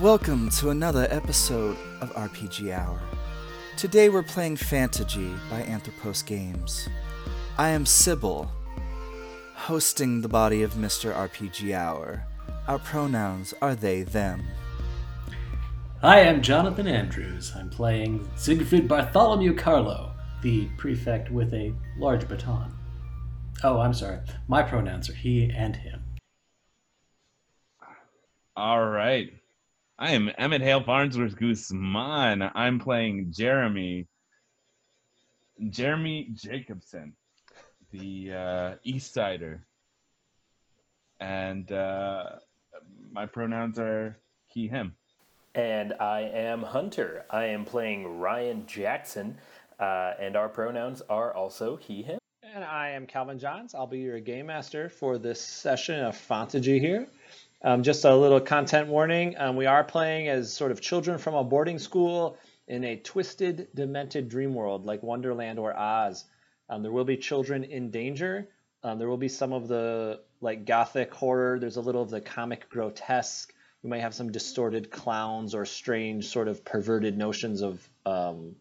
Welcome to another episode of RPG Hour. Today we're playing Fantaji by Anthropos Games. I am Cybil, hosting the body of Mr. RPG Hour. Our pronouns are they, them. Hi, I'm Jonathan Andrews. I'm playing Siegfried Bartholomew Carlo, the prefect with a large baton. Oh, I'm sorry. My pronouns are he and him. All right. I am Emmett Hale Farnsworth Guzman. I'm playing Jeremy. Jeremy Jacobson, the uh, East Sider. And uh, my pronouns are he, him. And I am Hunter. I am playing Ryan Jackson, uh, and our pronouns are also he, him. And I am Calvin Johns. I'll be your game master for this session of Fantaji here. Um, just a little content warning. Um, we are playing as sort of children from a boarding school in a twisted, demented dream world like Wonderland or Oz. Um, there will be children in danger. Um, there will be some of the like gothic horror. There's a little of the comic grotesque. We might have some distorted clowns or strange sort of perverted notions of um,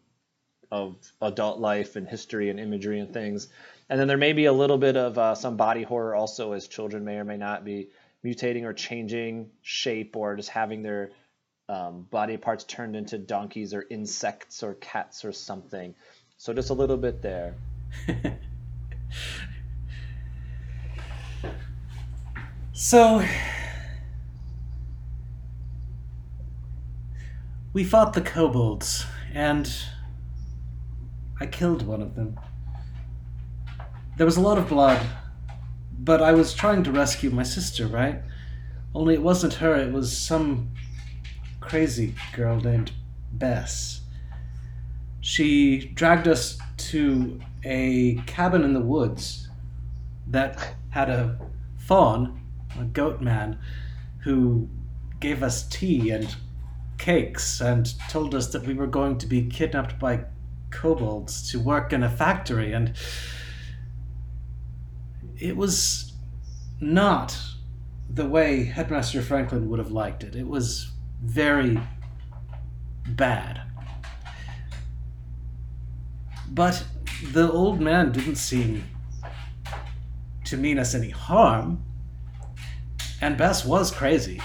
of adult life and history and imagery and things. And then there may be a little bit of uh, some body horror also, as children may or may not be mutating or changing shape or just having their um, body parts turned into donkeys or insects or cats or something. So just a little bit there. so, we fought the kobolds, and I killed one of them. There was a lot of blood, but I was trying to rescue my sister, right? Only it wasn't her, it was some crazy girl named Bess. She dragged us to a cabin in the woods that had a faun, a goat man, who gave us tea and cakes and told us that we were going to be kidnapped by kobolds to work in a factory and it was not the way Headmaster Franklin would have liked it. It was very bad. But the old man didn't seem to mean us any harm, and Bess was crazy.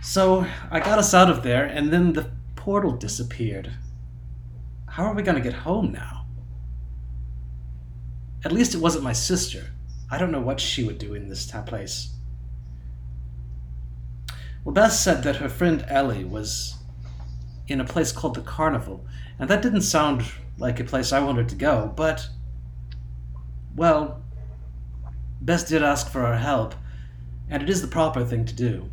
So I got us out of there, and then the portal disappeared. How are we going to get home now? At least it wasn't my sister. I don't know what she would do in this place. Well, Beth said that her friend Ellie was in a place called the Carnival, and that didn't sound like a place I wanted to go, but. Well, Bess did ask for our help, and it is the proper thing to do.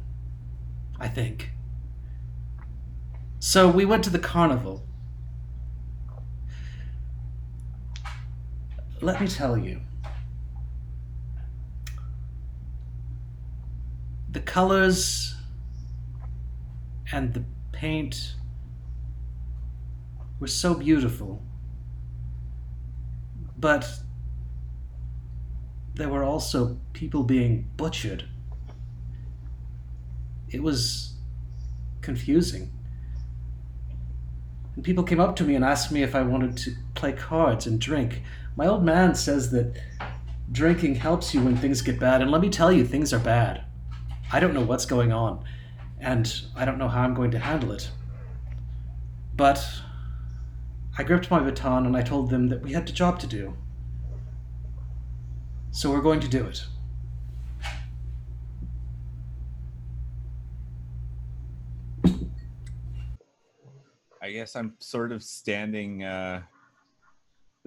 I think. So we went to the carnival, let me tell you. The colors and the paint were so beautiful, but there were also people being butchered. It was confusing. And people came up to me and asked me if I wanted to play cards and drink. My old man says that drinking helps you when things get bad, and let me tell you, things are bad. I don't know what's going on, and I don't know how I'm going to handle it. But I gripped my baton and I told them that we had a job to do. So we're going to do it. I guess I'm sort of standing uh,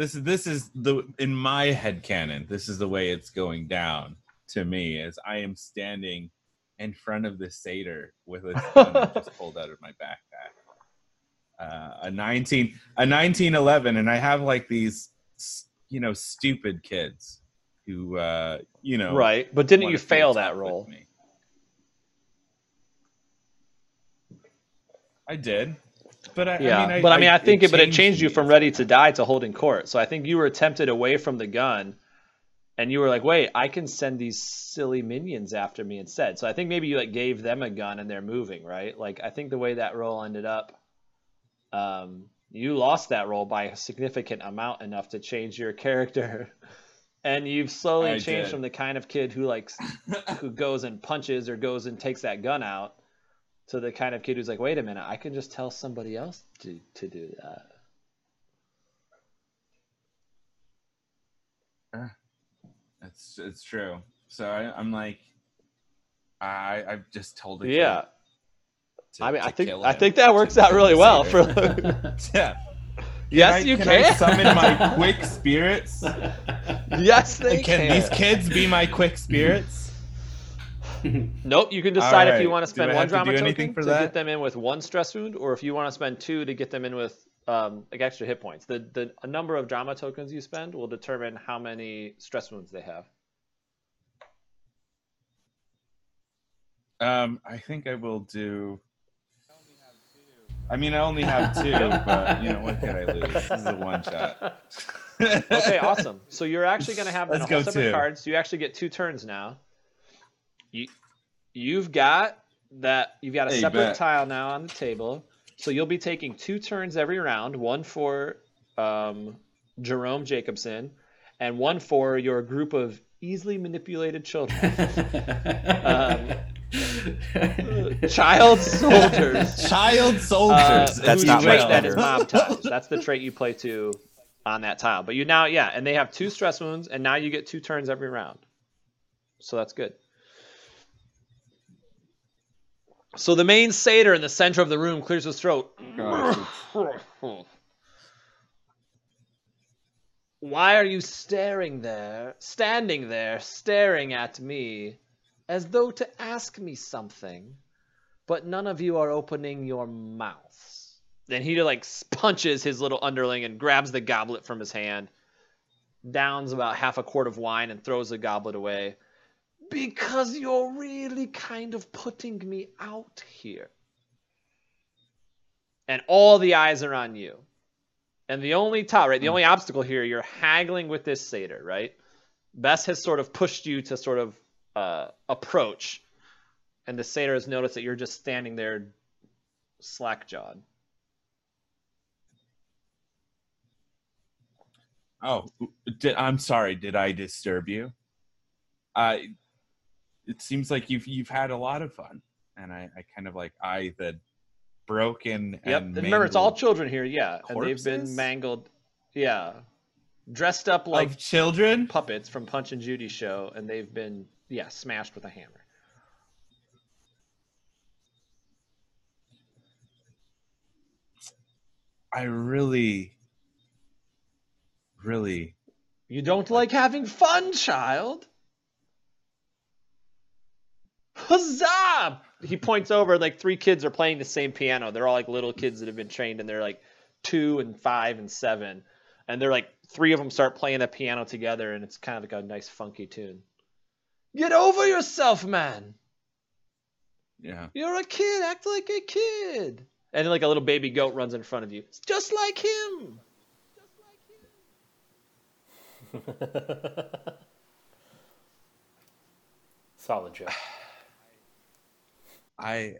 this is this is the in my head canon this is the way it's going down to me as i am standing in front of the satyr with a gun just pulled out of my backpack. Uh, a 19 a 1911 and i have like these you know stupid kids who uh you know right but didn't you fail that roll? i did but I, yeah, I mean, I, but I mean, I, I think it, but it changed me. you from ready to die to holding court. So I think you were tempted away from the gun, and you were like, "Wait, I can send these silly minions after me instead." So I think maybe you like gave them a gun and they're moving, right? Like I think the way that roll ended up, um, you lost that roll by a significant amount enough to change your character. And you've slowly I changed did. from the kind of kid who likes who goes and punches or goes and takes that gun out to the kind of kid who's like, wait a minute, I can just tell somebody else to, to do that. Uh, it's it's true. So I, I'm like, I I've just told it. Yeah. to- I mean, I think I think that works out really well for yeah. Yes, I- you can. can. I summon my quick spirits? yes, they can, can. these kids be my quick spirits? Nope, you can decide if you want to spend one to drama token to that? get them in with one stress wound, or if you want to spend two to get them in with um, like extra hit points. The the number of drama tokens you spend will determine how many stress wounds they have. Um, I think I will do. I mean, I only have two, but you know what could I lose? This is a one shot. Okay, awesome. So you're actually going to have Let's a whole go separate two. cards. You actually get two turns now. You you've got that you've got a Hey, separate bet. tile now on the table. So you'll be taking two turns every round, one for um, Jerome Jacobson, and one for your group of easily manipulated children, um, child soldiers. Child Uh, soldiers. That's not trait much that is mob touch. That's the trait you play to on that tile. But you now, yeah, and they have two stress wounds, and now you get two turns every round. So that's good. So the main satyr in the center of the room clears his throat. Why are you staring there, standing there, staring at me, as though to ask me something? But none of you are opening your mouths. Then he like punches his little underling and grabs the goblet from his hand, downs about half a quart of wine, and throws the goblet away. Because you're really kind of putting me out here. And all the eyes are on you. And the only tile, right? The only obstacle here, you're haggling with this satyr, right? Bess has sort of pushed you to sort of uh, approach, and the satyr has noticed that you're just standing there, slack jawed. Oh, did, I'm sorry. Did I disturb you? Uh, it seems like you've you've had a lot of fun, and I, I kind of like eye the broken Yep. and And remember, it's all children here, yeah, and they've been mangled, yeah, dressed up like of children. puppets from Punch and Judy show, and they've been yeah smashed with a hammer. I really, really. You don't like having fun, child? Huzzah! He points over, like three kids are playing the same piano. They're all like little kids that have been trained, and they're like two and five and seven. And they're like three of them start playing the piano together, and it's kind of like a nice funky tune. Get over yourself, man. Yeah. You're a kid. Act like a kid. And then like a little baby goat runs in front of you. It's just like him. just like him. Solid joke. I.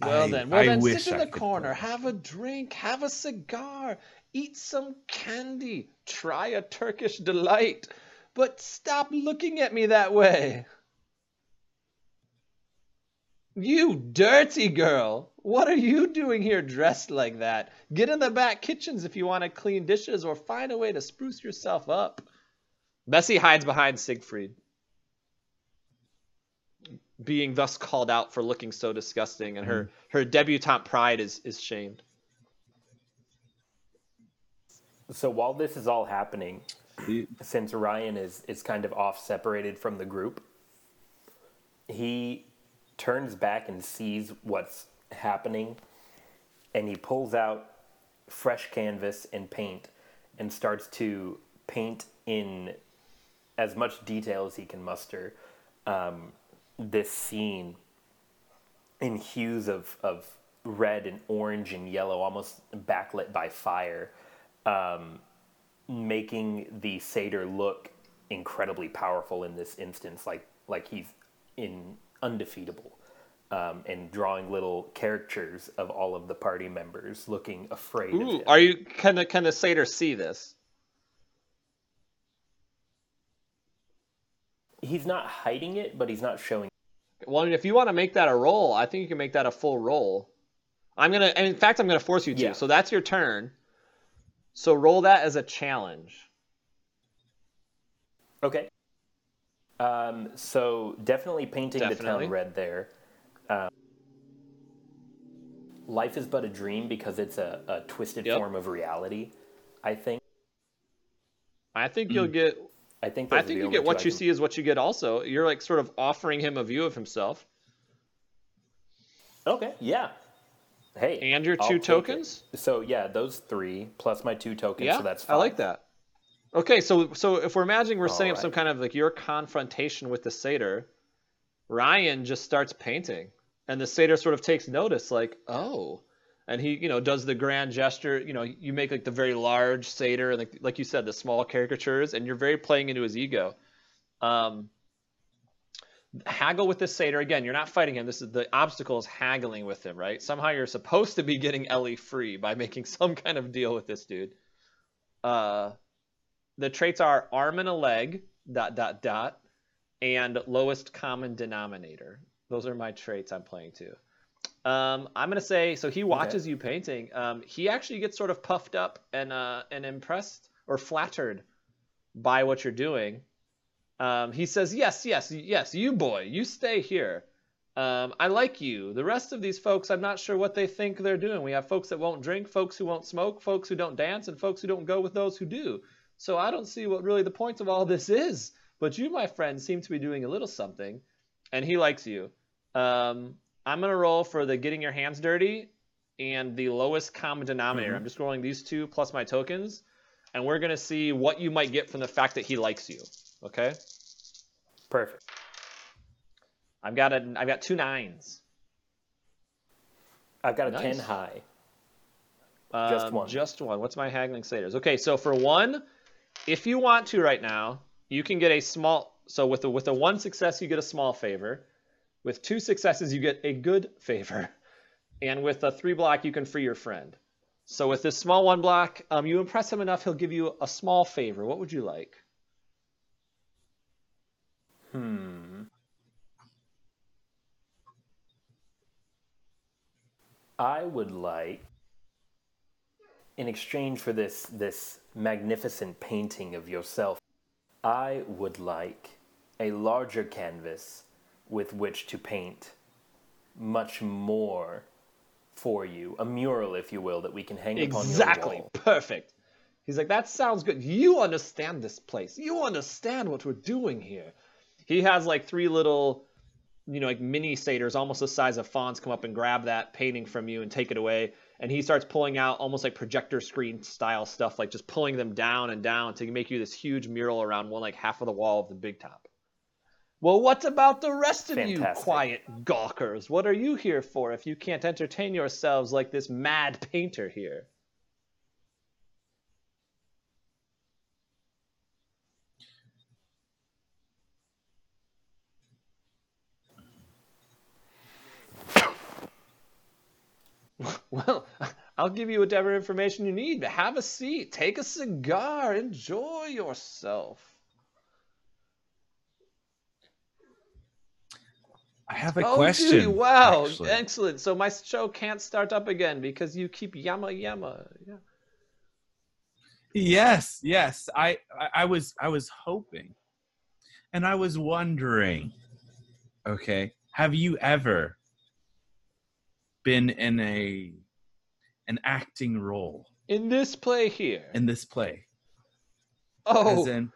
Well I- then, well I then, sit in the corner, have a drink, have a cigar, eat some candy, try a Turkish delight, but stop looking at me that way. You dirty girl! What are you doing here dressed like that? Get in the back kitchens if you want to clean dishes or find a way to spruce yourself up. Bessie hides behind Siegfried, being thus called out for looking so disgusting, and her, her debutante pride is, is shamed. So while this is all happening, since Ryan is is kind of off separated from the group, he turns back and sees what's happening and he pulls out fresh canvas and paint and starts to paint in as much detail as he can muster um, this scene in hues of, of red and orange and yellow, almost backlit by fire. Um, making the satyr look incredibly powerful in this instance, like like he's in undefeatable, um, and drawing little caricatures of all of the party members looking afraid of Ooh, him. are you can of kind of satyr see this? He's not hiding it, but he's not showing. It. Well, if you want to make that a roll, I think you can make that a full roll. I'm gonna, and in fact, I'm gonna force you to. Yeah. So that's your turn. So roll that as a challenge. Okay. Um, so definitely painting the town red there. Um, life is but a dream because it's a, a twisted Yep. form of reality. I think. I think you'll get. I think. I think you get what you see is what you get. Also, you're like sort of offering him a view of himself, Okay. Yeah. Hey. and your I'll two take it. tokens. So yeah, those three plus my two tokens. Yeah, so that's I like that. Okay, so so if we're imagining we're setting up some kind of like your confrontation with the satyr, Ryan just starts painting, and the satyr sort of takes notice, like, oh, and he you know does the grand gesture. You know, you make like the very large satyr, and like like you said, the small caricatures, and you're very playing into his ego. Um, haggle with this satyr again. You're not fighting him. This is the obstacle is haggling with him, right? Somehow you're supposed to be getting Ellie free by making some kind of deal with this dude. Uh, the traits are arm and a leg, dot dot dot, and lowest common denominator. Those are my traits I'm playing to. Um, I'm gonna say so. He watches you painting. Um, he actually gets sort of puffed up and uh, and impressed or flattered by what you're doing. Um, he says, "Yes, yes, yes, you boy, you stay here. Um, I like you. The rest of these folks, I'm not sure what they think they're doing. We have folks that won't drink, folks who won't smoke, folks who don't dance, and folks who don't go with those who do. So I don't see what really the point of all this is. But you, my friend, seem to be doing a little something, and he likes you. Um, I'm gonna roll for the getting your hands dirty and the lowest common denominator. I'm just rolling these two plus my tokens, and we're gonna see what you might get from the fact that he likes you. Okay? Perfect. I've got a I've got two nines. I've got a Nice. ten high. Um, Just one. Just one. What's my haggling satyrs? Okay, so for one, if you want to right now, you can get a small. So with a with a one success, you get a small favor. With two successes, you get a good favor, and with a three block, you can free your friend. So with this small one block, um, you impress him enough, he'll give you a small favor. What would you like? Hmm. I would like, in exchange for this this magnificent painting of yourself, I would like a larger canvas with which to paint much more for you, a mural, if you will, that we can hang upon your Exactly. Perfect. He's like, that sounds good. You understand this place. You understand what we're doing here. He has like three little, you know, like mini satyrs, almost the size of fawns, come up and grab that painting from you and take it away. And he starts pulling out almost like projector screen style stuff, like just pulling them down and down to make you this huge mural around one like half of the wall of the big top. Well, what about the rest of you quiet gawkers? What are you here for if you can't entertain yourselves like this mad painter here? Well, I'll give you whatever information you need, but have a seat, take a cigar, enjoy yourself. I have a oh, question. do you? Wow, actually. excellent. So my show can't start up again because you keep yama yama. Yeah. Yes, yes. I, I I was I was hoping, and I was wondering. Okay, have you ever been in a an acting role In this play here. in this play? oh, As in,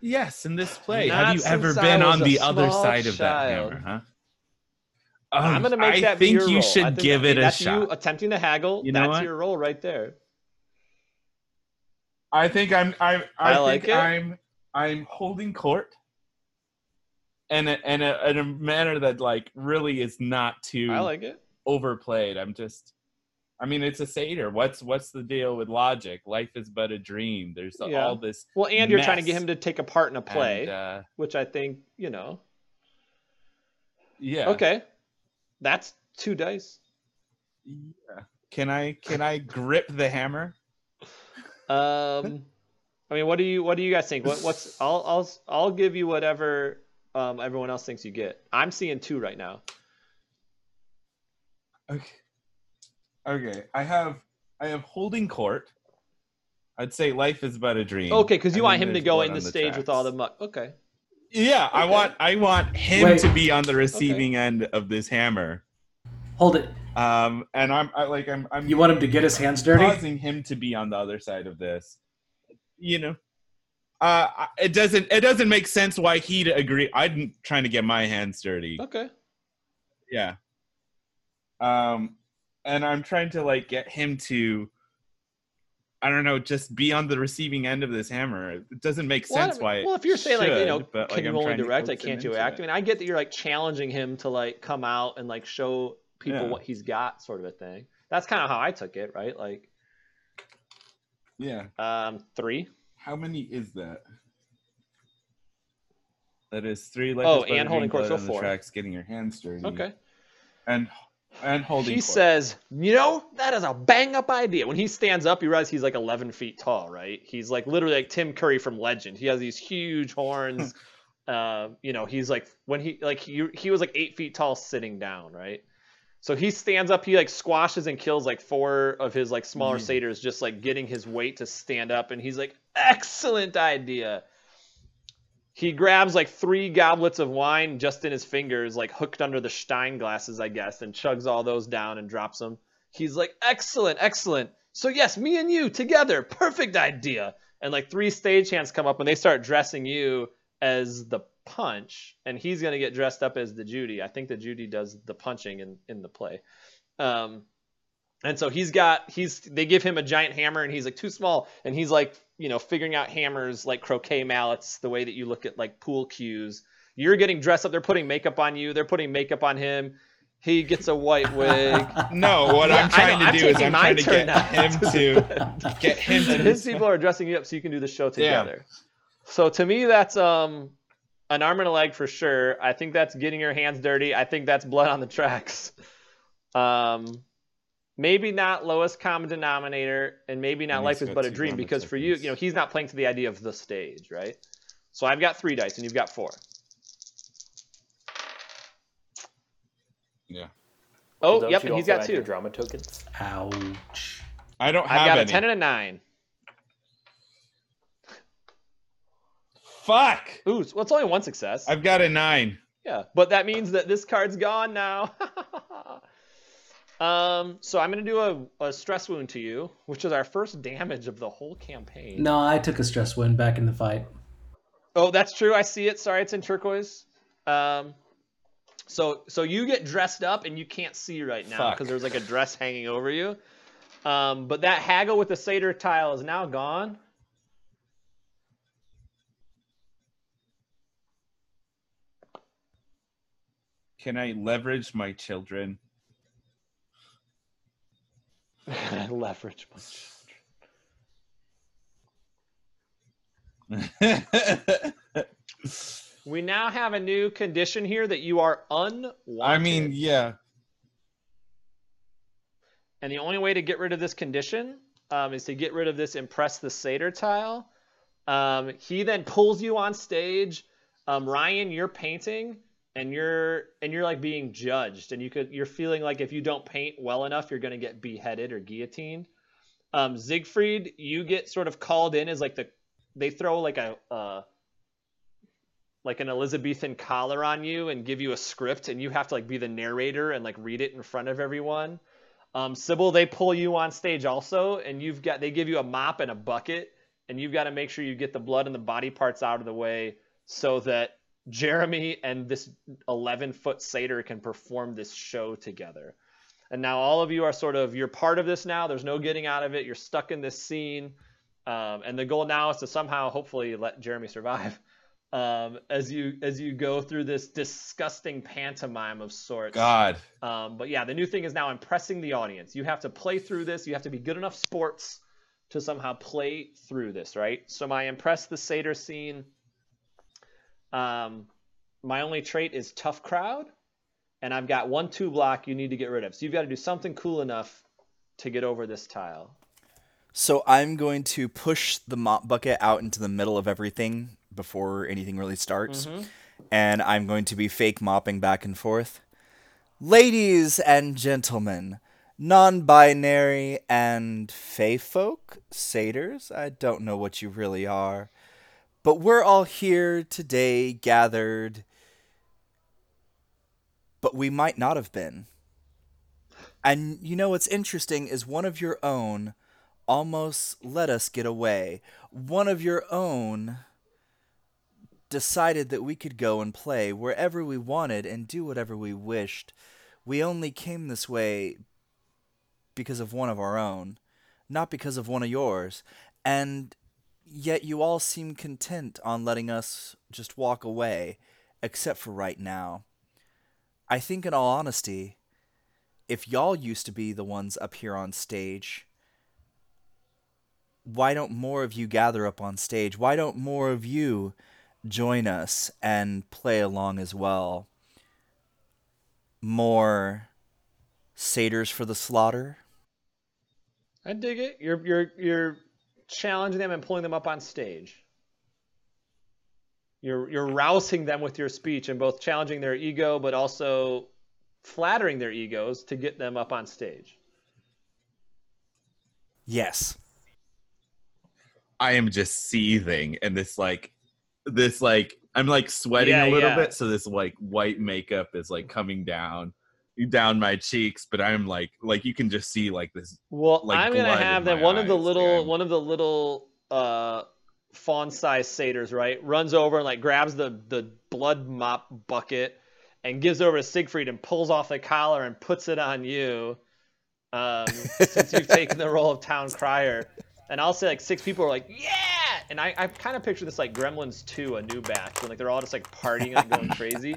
yes, in this play. Not have you ever been on the other small side of that child. hammer, huh? I'm um, gonna make I that be think you role. should think give that- it a that's shot. You attempting to haggle. You know that's what? your role right there. I think I'm I'm I, I like think it. I'm I'm holding court And a, in a in a manner that like really is not too I like it. overplayed. I'm just I mean, it's a satyr. What's what's the deal with logic? Life is but a dream. There's Yeah. all this. Well, and you're trying to get him to take a part in a play, and, uh, which I think you know. yeah. Okay, that's two dice. Yeah. Can I can I grip the hammer? Um, I mean, what do you what do you guys think? What what's I'll I'll I'll give you whatever um everyone else thinks you get. I'm seeing two right now. Okay. Okay. I have I have holding court. I'd say life is but a dream. Okay, because you want him to go blood in the on stage with all the muck. Okay. Yeah, I want I want him Wait. to be on the receiving end of this hammer. Hold it. Um, and I'm I, like I'm I'm You want him to get his hands dirty? causing him to be on the other side of this. You know, uh, it doesn't it doesn't make sense why he'd agree. I'm trying to get my hands dirty. Okay. Yeah. Um, and I'm trying to like get him to. I don't know, just be on the receiving end of this hammer. It doesn't make Well, I sense mean- why. well, if you're saying like you know, but, can like, you I'm only direct? I can't do into act? I mean, I get that you're like challenging him to like come out and like show people Yeah. what he's got, sort of a thing. That's kind of how I took it, right? Like, Yeah. um, three. How many is that? That is three. Life Oh, is but a and holding court, so four. tracks, getting your hands dirty. Okay. And and holding. he court. says, you know, that is a bang up idea. When he stands up, you realize he's like 11 feet tall, right? He's like literally like Tim Curry from Legend. He has these huge horns. uh, you know, he's like when he like he he was like eight feet tall sitting down, right? So he stands up, he like squashes and kills like four of his like smaller Mhm. satyrs, just like getting his weight to stand up, and he's like, excellent idea. He grabs like three goblets of wine just in his fingers, like hooked under the Stein glasses, I guess, and chugs all those down and drops them. He's like, excellent, excellent. So yes, me and you together, perfect idea. And like three stagehands come up and they start dressing you as the punch, and he's gonna get dressed up as the Judy. I think the Judy does the punching in in the play. Um, and so he's got he's they give him a giant hammer and he's like too small and he's like you know figuring out hammers like croquet mallets the way that you look at like pool cues. You're getting dressed up. They're putting makeup on you. They're putting makeup on him. He gets a white wig. No, what Yeah, I'm trying know, to do is I'm trying to get now him to get him to and his people are dressing you up so you can do the show Yeah. together. So to me, that's um an arm and a leg for sure. I think that's getting your hands dirty. I think that's blood on the tracks. Um, maybe not lowest common denominator, and maybe not And life is but a dream because for you, you know, he's not playing to the idea of the stage, right? So I've got three dice, and you've got four. Yeah. Oh, Don't yep, you and he's also got two. drama tokens. Ouch. I don't have I've got any. a ten and a nine. Fuck. Ooh, well, it's only one success. I've got a nine. Yeah, but that means that this card's gone now. um, so I'm gonna do a, a stress wound to you, which is our first damage of the whole campaign. No, I took a stress wound back in the fight. Oh, that's true. I see it. Sorry, it's in turquoise. Um, so so you get dressed up and you can't see right now because there's like a dress hanging over you. Um, but that haggle with the satyr tile is now gone. Can I leverage my children? Leverage. We now have a new condition here that you are unwanted. I mean, yeah. And the only way to get rid of this condition um, is to get rid of this impress the satyr tile. Um, he then pulls you on stage. Um, Ryan, you're painting and you're and you're like being judged, and you could you're feeling like if you don't paint well enough, you're gonna get beheaded or guillotined. Um, Siegfried, you get sort of called in as like the they throw like a uh, like an Elizabethan collar on you and give you a script, and you have to like be the narrator and like read it in front of everyone. Um, Cybil, they pull you on stage also, and you've got they give you a mop and a bucket, and you've got to make sure you get the blood and the body parts out of the way so that Jeremy and this 11 foot satyr can perform this show together. And now all of you are sort of you're part of this now. There's no getting out of it. You're stuck in this scene, um, and the goal now is to somehow, hopefully, let Jeremy survive. um, as you as you go through this disgusting pantomime of sorts. God. Um, but yeah, the new thing is now impressing the audience. You have to play through this. You have to be good enough sports to somehow play through this, right? So my impress the satyr scene. Um, my only trait is tough crowd, and I've got one two block you need to get rid of. So you've got to do something cool enough to get over this tile. So I'm going to push the mop bucket out into the middle of everything before anything really starts. And I'm going to be fake mopping back and forth. Ladies and gentlemen, non binary and fey folk, satyrs, I don't know what you really are. But we're all here today gathered. But we might not have been. And you know what's interesting is one of your own almost let us get away. One of your own decided that we could go and play wherever we wanted and do whatever we wished. We only came this way because of one of our own, not because of one of yours. And yet you all seem content on letting us just walk away, except for right now. I think, in all honesty, if y'all used to be the ones up here on stage, why don't more of you gather up on stage? Why don't more of you join us and play along as well? More satyrs for the slaughter? I dig it. You're you're you're challenging them and pulling them up on stage. You're you're rousing them with your speech and both challenging their ego but also flattering their egos to get them up on stage. Yes. I am just seething and this like this like I'm like sweating Yeah, a little yeah. bit, so this like white makeup is like coming down down my cheeks, but I'm like like you can just see like this Well, like I'm gonna have that One of the little one of the little uh fawn-sized satyrs, right, runs over and like grabs the the blood mop bucket and gives over to Siegfried and pulls off the collar and puts it on you. Um, since you've taken the role of town crier, and I'll say like six people are like, yeah, and I I kind of picture this like Gremlins 2, a new batch, when like they're all just like partying like going crazy,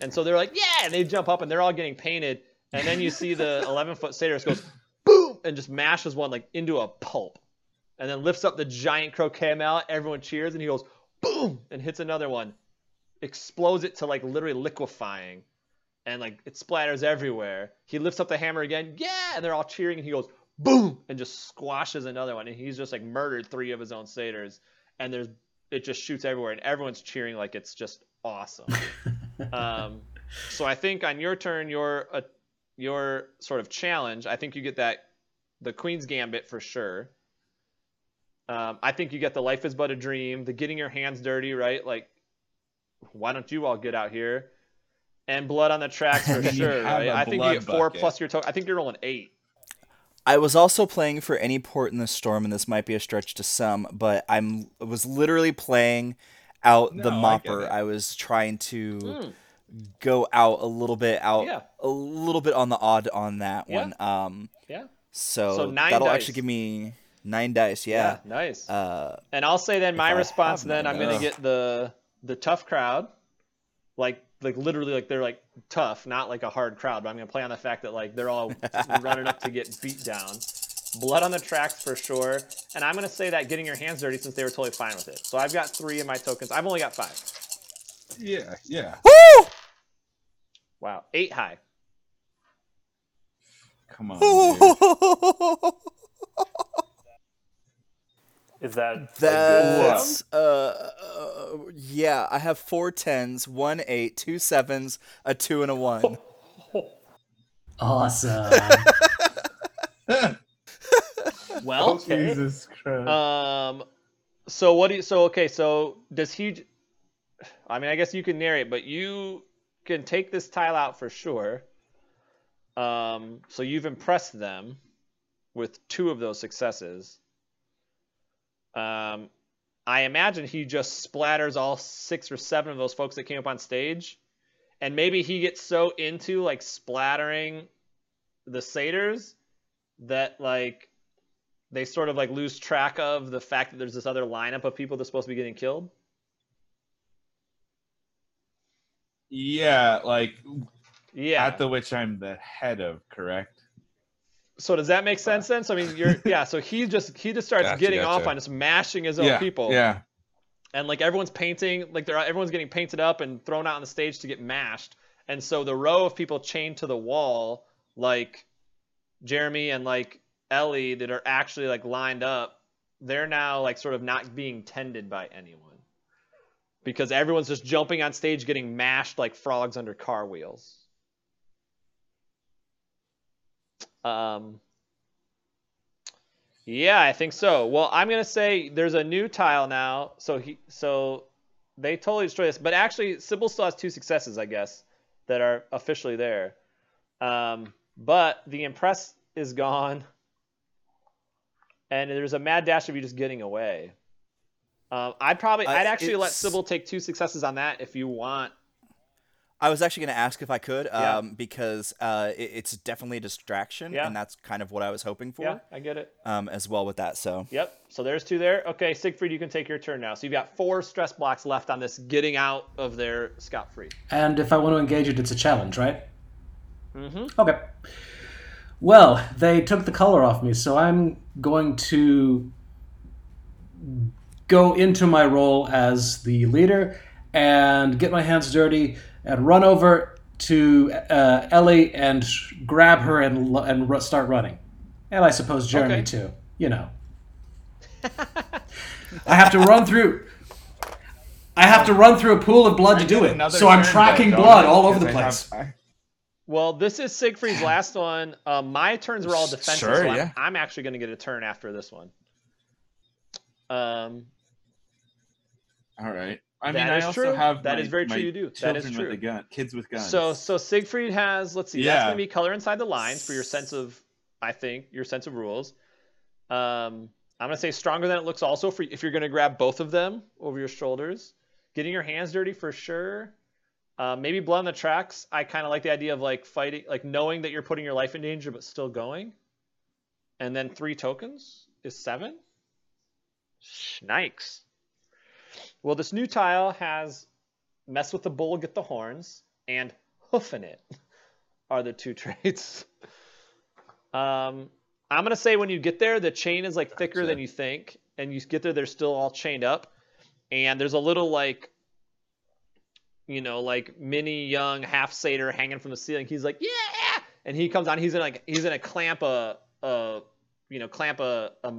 and so they're like, yeah, and they jump up and they're all getting painted, and then you see the 11 foot satyr goes boom and just mashes one like into a pulp and then lifts up the giant croquet mallet everyone cheers and he goes boom and hits another one explodes it to like literally liquefying and like it splatters everywhere. He lifts up the hammer again. Yeah and they're all cheering and he goes boom and just squashes another one and he's just like murdered three of his own satyrs. And there's it just shoots everywhere and everyone's cheering like it's just awesome um, so I think on your turn, your uh, your sort of challenge, I think you get that the Queen's Gambit for sure. Um, I think you get the Life is but a dream, the getting your hands dirty, right? Like, why don't you all get out here? And blood on the tracks for sure, have right? a I think you get four bucket. plus your total. I think you're rolling eight. I was also playing for any port in the storm, and this might be a stretch to some, but I'm I was literally playing out the No, I get mopper. it. I, was trying to Hmm. go out a little bit out Yeah. a little bit on the odd on that Yeah. one. Um Yeah. so, So nine that'll dice. actually give me nine dice, yeah. nice. Uh And I'll say then my response then I'm gonna get the the tough crowd, like like literally like they're like tough, not like a hard crowd. But I'm gonna play on the fact that like they're all running up to get beat down. Blood on the tracks for sure. And I'm gonna say that getting your hands dirty since they were totally fine with it. So I've got three of my tokens. I've only got five. Yeah, yeah. Woo! Wow, eight high. Come on. Is that a good That's uh, uh yeah, I have four tens, one eight, two sevens, a two and a one. Awesome. Well, Okay. Jesus Christ. Um, so what do you? So okay, so does he? I mean, I guess you can narrate, but you can take this tile out for sure. Um, so you've impressed them with two of those successes. Um, I imagine he just splatters all six or seven of those folks that came up on stage, and maybe he gets so into like splattering the satyrs that like they sort of like lose track of the fact that there's this other lineup of people that's supposed to be getting killed. Yeah, like Yeah. at the which I'm the head of, correct? so does that make sense then? So I mean, you're yeah. So he just he just starts Gotcha, getting off on just mashing his own yeah, people. Yeah. and like everyone's painting like they're everyone's getting painted up and thrown out on the stage to get mashed and so the row of people chained to the wall like jeremy and like ellie that are actually like lined up they're now like sort of not being tended by anyone because everyone's just jumping on stage getting mashed like frogs under car wheels um yeah, I think so. Well, I'm gonna say there's a new tile now, so he so they totally destroy this. But actually, Cybil still has two successes, I guess, that are officially there. Um, but the impress is gone, and there's a mad dash of you just getting away. Um, I'd probably, Uh, I'd actually let Cybil take two successes on that if you want. I was actually going to ask if I could, Yeah. um, because uh, it, it's definitely a distraction, Yeah. and that's kind of what I was hoping for, Yeah, I get it. um, as well with that. So Yep. So there's two there. Okay, Siegfried, you can take your turn now. So you've got four stress blocks left on this getting out of there scot free. And if I want to engage it, it's a challenge, right? Mm-hmm. Okay. Well, they took the color off me, so I'm going to go into my role as the leader and get my hands dirty and run over to uh, Ellie and grab her and and start running. And I suppose Jeremy Okay. too. You know. I have to run through. I have to run through a pool of blood to do it. So I'm tracking blood all over the place. have- Well, this is Siegfried's last one. Um, my turns were all defensive, Sure, so I'm, yeah. I'm actually going to get a turn after this one. Um, all right. I mean, I also true. have That my, is very true, you do. That is true. with gun, kids with guns. so so Siegfried has let's see, that's Yeah. going to be color inside the lines for your sense of, I think your sense of rules. Um, I'm going to say stronger than it looks also for if you're going to grab both of them over your shoulders, getting your hands dirty for sure. Uh, maybe blood on the tracks. I kind of like the idea of like fighting, like knowing that you're putting your life in danger but still going. And then three tokens is seven. Schnikes. Well, this new tile has mess with the bull, get the horns, and hoofing it are the two traits. Um, I'm gonna say when you get there, the chain is like thicker Gotcha. than you think, and you get there, they're still all chained up, and there's a little like, you know, like mini young half satyr hanging from the ceiling. He's like, yeah, and he comes on. He's gonna like he's in a clamp a, a you know, clamp a, a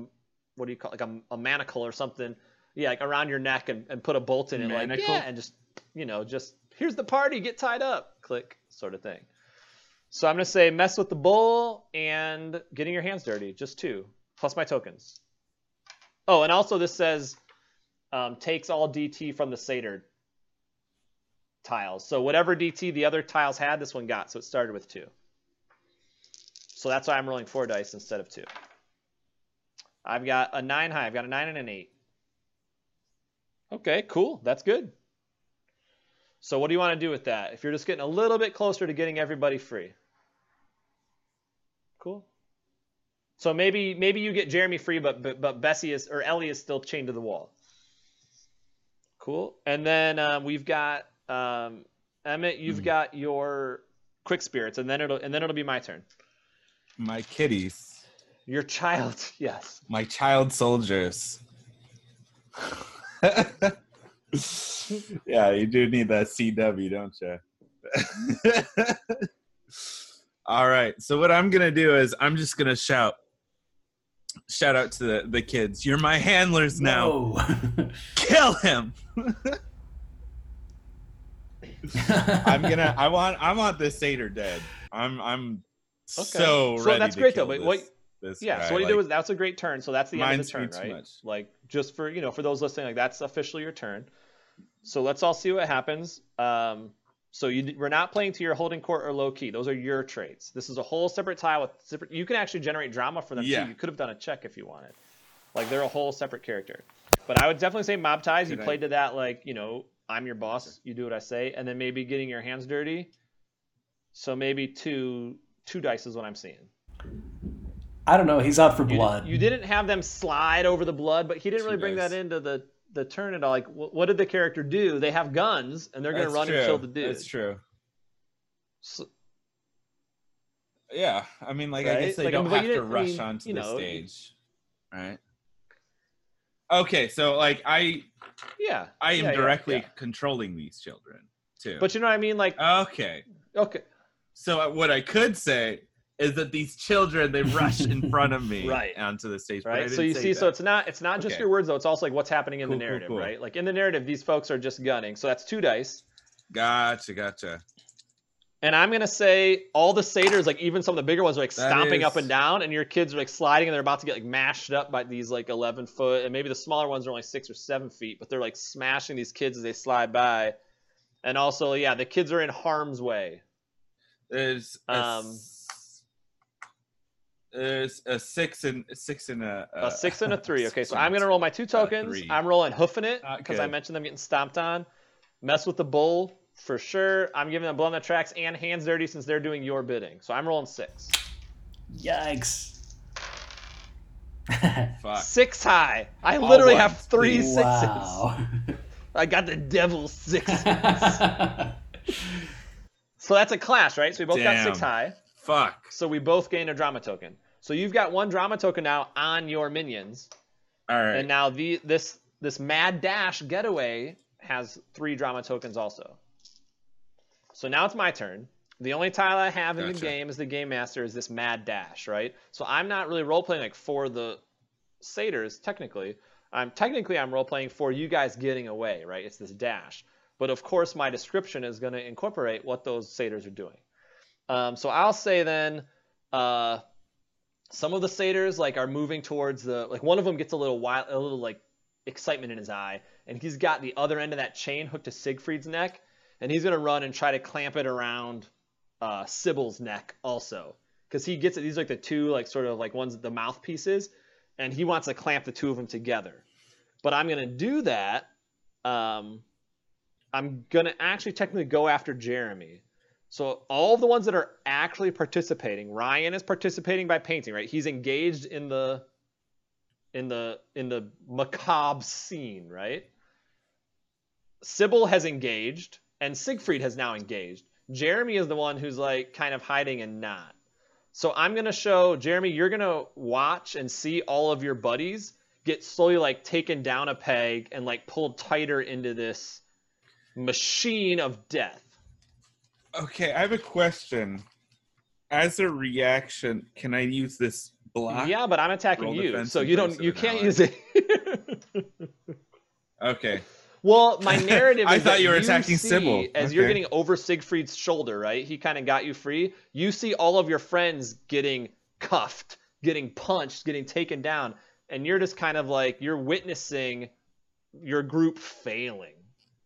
what do you call it, like a, a manacle or something, yeah, like around your neck and, and put a bolt in it, like yeah, and just you know, just here's the party, get tied up, click, sort of thing. So I'm gonna say mess with the bull and getting your hands dirty, just two, plus my tokens. Oh, and also this says um, takes all DT from the satyr tiles. So whatever DT the other tiles had, this one got. So it started with two. So that's why I'm rolling four dice instead of two. I've got a nine high. I've got a nine and an eight. Okay, cool. That's good. So what do you want to do with that? If you're just getting a little bit closer to getting everybody free. Cool. So maybe maybe you get Jeremy free, but but, but Bessie is or Ellie is still chained to the wall. Cool. And then um, we've got um, Emmett. You've got your quick spirits, and then it'll and then it'll be my turn. my kitties, Your child, yes. my child soldiers. yeah, you do need that CW, don't you? All right. So what I'm gonna do is I'm just gonna shout, shout out to the, the kids. You're my handlers now. Whoa. Kill him. I'm gonna. I want. I want this satyr dead. I'm. I'm Okay. so So ready. that's great, though, but what- Yeah. guy. So what you do is that's a great turn. So that's the end of the turn, too right? much. Like just for you know for those listening, like that's officially your turn. So let's all see what happens. Um, so you we're not playing to your holding court or low key. Those are your traits. This is a whole separate tile with separate. You can actually generate drama for them Yeah. too. You could have done a check if you wanted. Like they're a whole separate character. But I would definitely say mob ties. You Good played to that like you know I'm your boss. You do what I say, and then maybe getting your hands dirty. So maybe two two dice is what I'm seeing. I don't know. He's out for You, blood. you didn't have them slide over the blood, but he didn't Two really bring dice. that into the the turn at all. Like, wh- what did the character do? They have guns and they're gonna run true. and kill the dude. That's true. So- Yeah, I mean, like I guess they Like, don't have to didn't- I rush mean, onto you the know, stage, right? Okay, so like I, yeah, I am yeah, directly yeah. controlling these children too. But you know what I mean? Like, okay, okay, so uh, what I could say is that these children they rush in front of me Right. onto the stage. right? So you see, so it's not it's not just Okay. your words though. It's also like what's happening in Cool, the cool, narrative, cool. right? Like in the narrative, these folks are just gunning. So that's two dice. gotcha, gotcha. And I'm gonna say all the satyrs, like even some of the bigger ones, are like That stomping up and down, and your kids are like sliding, and they're about to get like mashed up by these like 11 foot, and maybe the smaller ones are only six or seven feet, but they're like smashing these kids as they slide by. And also, yeah, the kids are in harm's way. There's a, Um, s- there's a six and a six and a A uh, six and a three. Okay, so I'm gonna roll my two uh, tokens. I'm rolling hoofing it uh, because I good. mentioned them getting stomped on. Mess with the bull for sure. I'm giving them blow on the tracks and hands dirty since they're doing your bidding. So I'm rolling six. Yikes. Fuck. Six high. I All literally ones, have three sixes. wow. I got the devil's sixes. so that's a clash, right? So we both got six high. Fuck. So we both gain a drama token. So you've got one drama token now on your minions. All right. And now the this this mad dash getaway has three drama tokens also. So now it's my turn. The only tile I have in the game as the game master is this mad dash, right? So I'm not really role playing like for the satyrs technically. I'm technically I'm role playing for you guys getting away, right? It's this dash. But of course my description is going to incorporate what those satyrs are doing. Um, so I'll say then uh, some of the satyrs like are moving towards the like one of them gets a little wild a little like excitement in his eye and he's got the other end of that chain hooked to Siegfried's neck and he's gonna run and try to clamp it around uh, Cybil's neck also because he gets it these are like the two like sort of like ones the mouthpieces and he wants to clamp the two of them together but I'm gonna do that um, I'm gonna actually technically go after Jeremy so all the ones that are actually participating, Riann is participating by painting, right? He's engaged in the in the in the macabre scene, right? Cybil has engaged, and Siegfried has now engaged. Jeremy is the one who's like kind of hiding and not. So I'm gonna show Jeremy, you're gonna watch and see all of your buddies get slowly like taken down a peg and like pulled tighter into this machine of death. Okay, I have a question. As a reaction, can I use this block? Yeah, but I'm attacking you, so you don't. You can't use it. Okay. Well, my narrative. I is thought you were attacking Cybil. As you're getting over Siegfried's shoulder, right? He kind of got you free. You see all of your friends getting cuffed, getting punched, getting taken down, and you're just kind of like you're witnessing your group failing.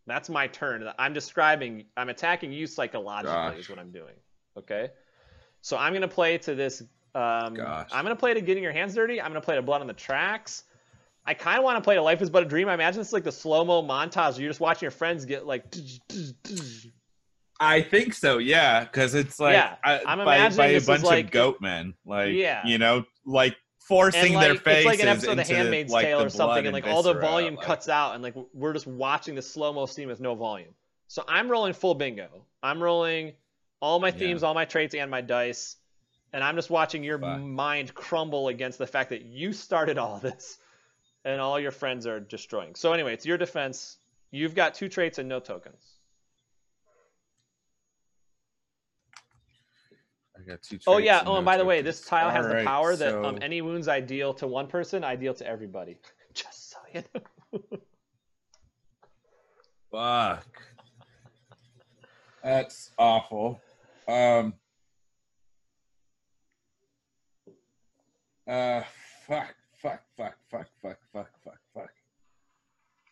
That's my turn. I'm describing. I'm attacking you psychologically. Gosh. Is what I'm doing. Okay. So I'm gonna play to this. Um, Gosh. I'm gonna play to getting your hands dirty. I'm gonna play to blood on the tracks. I kind of want to play to Life Is But a Dream. I imagine it's like the slow mo montage. Where you're just watching your friends get like. I think so, yeah, because it's like Yeah, I, I'm by, imagining by a bunch like- of goat men, like Yeah. you know, like forcing And their faces it's like an episode of The into, Handmaid's like, Tale the or something, and like all the volume like- cuts out, and like we're just watching the slow mo scene with no volume. So I'm rolling full bingo. I'm rolling all my Yeah. themes, all my traits, and my dice, and I'm just watching your Fuck. mind crumble against the fact that you started all this, and all your friends are destroying. So anyway, it's your defense. You've got two traits and no tokens. I got two Oh traits Oh, yeah. and Oh, no and by the way, this tokens. tile has All the right, power that um, any wounds I deal to one person, I deal to everybody. Just so you know. Fuck. That's awful. Um. Uh. Fuck. Fuck. Fuck. Fuck. Fuck. Fuck. Fuck.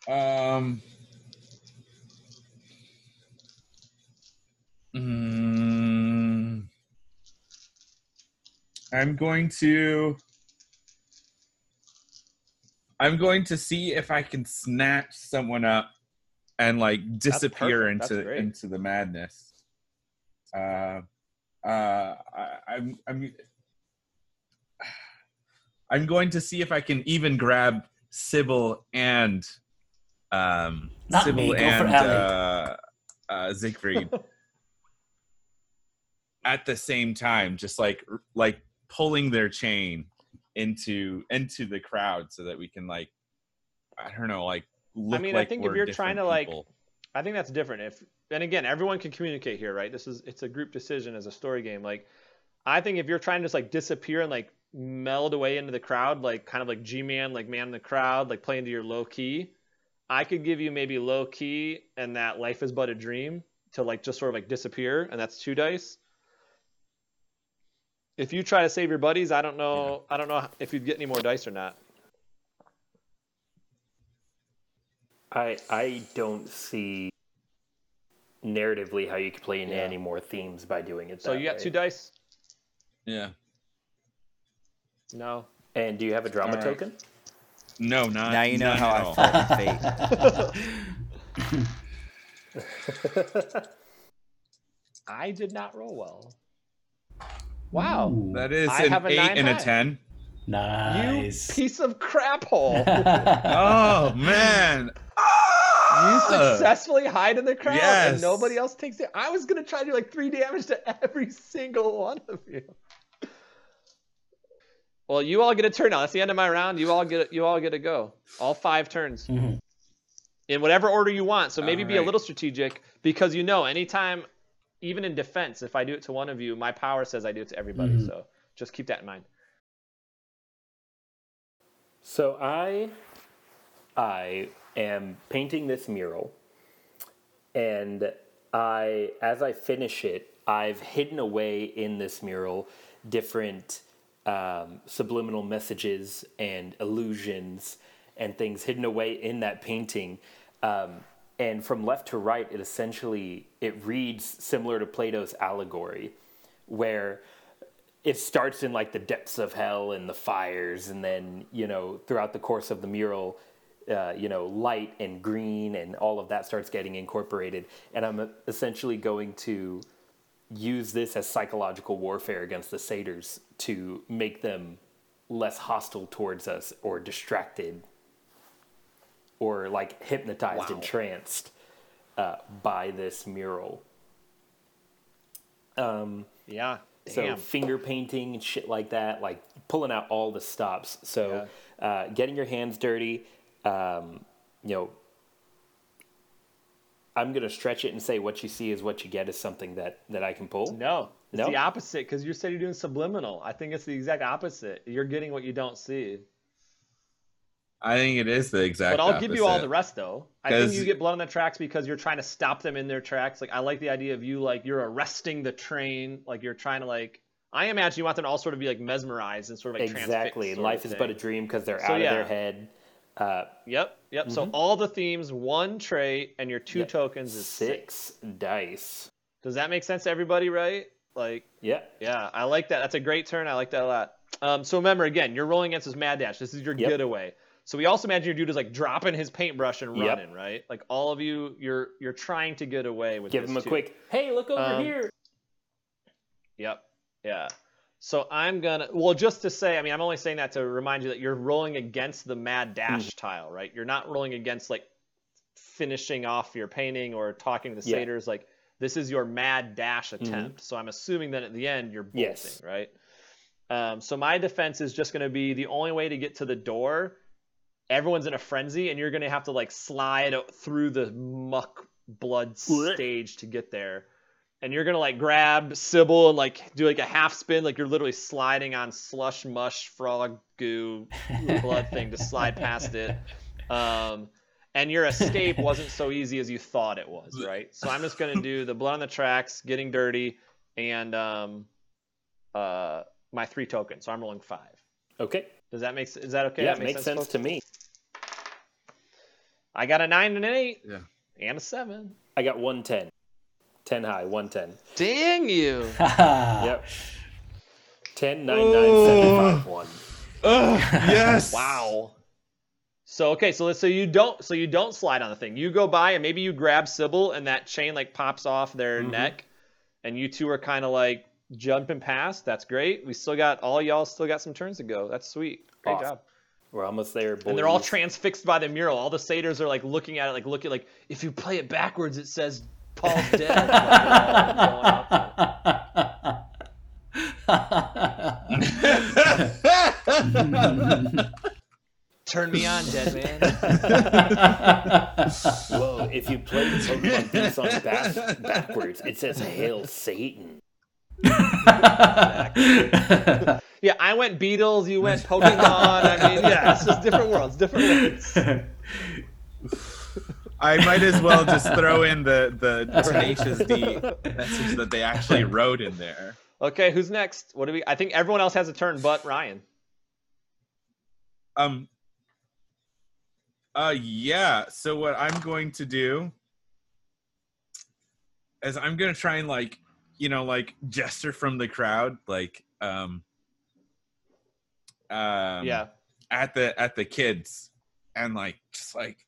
Fuck. Um. Mm, I'm going to. I'm going to see if I can snatch someone up and like disappear into into the madness. Uh, uh, I, I'm I'm I'm going to see if I can even grab Cybil and um, Not Cybil me, go and Ellie. uh, uh, Siegfried at the same time, just like like pulling their chain into into the crowd so that we can like I don't know like look mean, I think if you're trying different to, like. I think that's different. If and again, everyone can communicate here, right? This is it's a group decision as a story game. Like, I think if you're trying to just like disappear and like meld away into the crowd, like kind of like G-man, like man in the crowd, like play into your low key. I could give you maybe low key and that life is but a dream to like just sort of like disappear, and that's two dice. If you try to save your buddies, I don't know. I don't know if you'd get any more dice or not. I I don't see narratively how you could play into Yeah. any more themes by doing it. So that you got way. two dice. yeah No. And do you have a drama All right. token? no not now you know how I all. fate. I did not roll well. Wow. Ooh, that is I an have a eight nine and a ten nice. You piece of crap hole. oh man you Ah! successfully hide in the crowd Yes. and nobody else takes it. I was gonna try to do like three damage to every single one of you. Well, you all get a turn now. That's the end of my round. You all get you all get to go. All five turns. Mhm. In whatever order you want. So maybe be a little strategic because you know anytime even in defense, if I do it to one of you, my power says I do it to everybody. Mhm. So just keep that in mind. So I I am painting this mural and I as I finish it, I've hidden away in this mural different um, subliminal messages and illusions and things hidden away in that painting. Um, and from left to right, it essentially it reads similar to Plato's allegory, where it starts in like the depths of hell and the fires and then you know throughout the course of the mural uh, you know light and green and all of that starts getting incorporated and i'm essentially going to use this as psychological warfare against the satyrs to make them less hostile towards us or distracted or like hypnotized entranced uh, by this mural um, Yeah. so Damn. finger painting and shit like that, like pulling out all the stops. So uh, getting your hands dirty, um, you know. I'm gonna stretch it and say what you see is what you get is something that that I can pull. No, it's No? the opposite because you said you're doing subliminal. I think it's the exact opposite. You're getting what you don't see. I think it is the exact. But I'll give you all the rest though. I think you get blood on the tracks because you're trying to stop them in their tracks. Like I like the idea of you like you're arresting the train. Like you're trying to like. I imagine you want them to all sort of be like mesmerized and sort of like exactly. transfixed And life is but a dream because they're So, out of yeah. their head. Uh, Yep, yep. So all the themes, one trait, and your two Mm-hmm. Yep. tokens is six. six dice. Does that make sense to everybody? Right? Like Yeah. Yeah, I like that. That's a great turn. I like that a lot. Um, so remember, again, you're rolling against his mad dash. This is your Yep. getaway. So we also imagine your dude is like dropping his paintbrush and Yep. running, right? Like all of you, you're you're trying to get away with. Give this them a too. quick. Hey, look over Um, here. Yep. Yeah. So I'm gonna well just to say, I mean, I'm only saying that to remind you that you're rolling against the mad dash Mm-hmm. tile, right? You're not rolling against like finishing off your painting or talking to the Yeah. satyrs. Like this is your mad dash attempt. So I'm assuming that at the end you're bolting, Yes. right? Um, so my defense is just going to be the only way to get to the door. Everyone's in a frenzy, and you're going to have to like slide through the muck blood stage to get there. And you're gonna like grab Cybil and like do like a half spin, like you're literally sliding on slush mush frog goo blood thing to slide past it. Um, and your escape wasn't so easy as you thought it was, right? So I'm just gonna do the blood on the tracks, getting dirty, and um, uh, my three tokens. So I'm rolling five. Okay. Does that make s- is that okay? yeah, That it makes sense folks? to me. I got a nine and an eight Yeah. and a seven. I got 110. 10 high, 110. Dang you! Yep. 10, 9, 9, 7, 5, 1. Ugh, yes. Wow. So okay, so let's so you don't so you don't slide on the thing. You go by and maybe you grab Cybil and that chain like pops off their Mhm. neck, and you two are kind of like jumping past. That's great. We still got all y'all still got some turns to go. That's sweet. Great Awesome. job. We're almost there, boys. And they're all transfixed by the mural. All the satyrs are like looking at it, like looking like if you play it backwards, it says Paul's dead. Like, oh, they're all going. Turn me on, dead man. Whoa, if you play the Pokemon theme song back, backwards, it says Hail Satan. yeah, I went Beatles, you went Pokemon. I mean, yeah, it's just different worlds, different worlds. I might as well just throw in the the Tenacious D message that they actually wrote in there. Okay, who's next? What do we? I think everyone else has a turn, but Riann. Um. Uh, yeah. So what I'm going to do is I'm gonna try and like, you know, like gesture from the crowd, like, um, um, yeah. at the at the kids, and like just like.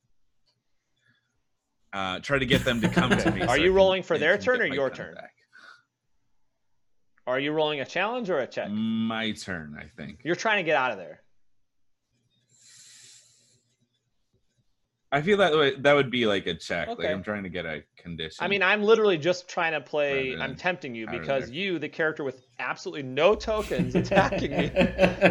Uh, try to get them to come to me. Are so you can- rolling for their turn or your turn? back. Are you rolling a challenge or a check? My turn, I think. You're trying to get out of there. I feel that way, that would be like a check. Like I'm trying to get a condition. I mean, I'm literally just trying to play. Rather I'm tempting you because you, the character with absolutely no tokens, attacking me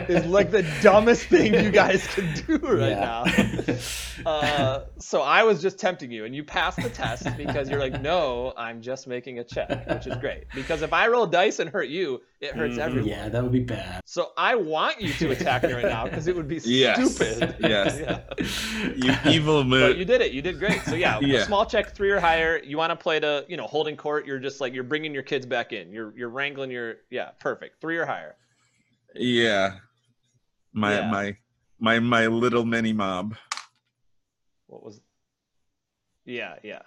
is like the dumbest thing you guys can do right now. Uh, so I was just tempting you, and you passed the test because you're like, no, I'm just making a check, which is great. Because if I roll dice and hurt you, it hurts everyone. yeah, that would be bad. So I want you to attack me right now because it would be Yes. stupid. Yes. Yeah. you evil But you did it. You did great. So yeah, Yeah. a small check, three or higher. You want to play to, you know, holding court. You're just like you're bringing your kids back in. You're you're wrangling your yeah, perfect. Three or higher. yeah. My Yeah. my my my little mini mob What was? Yeah, yeah.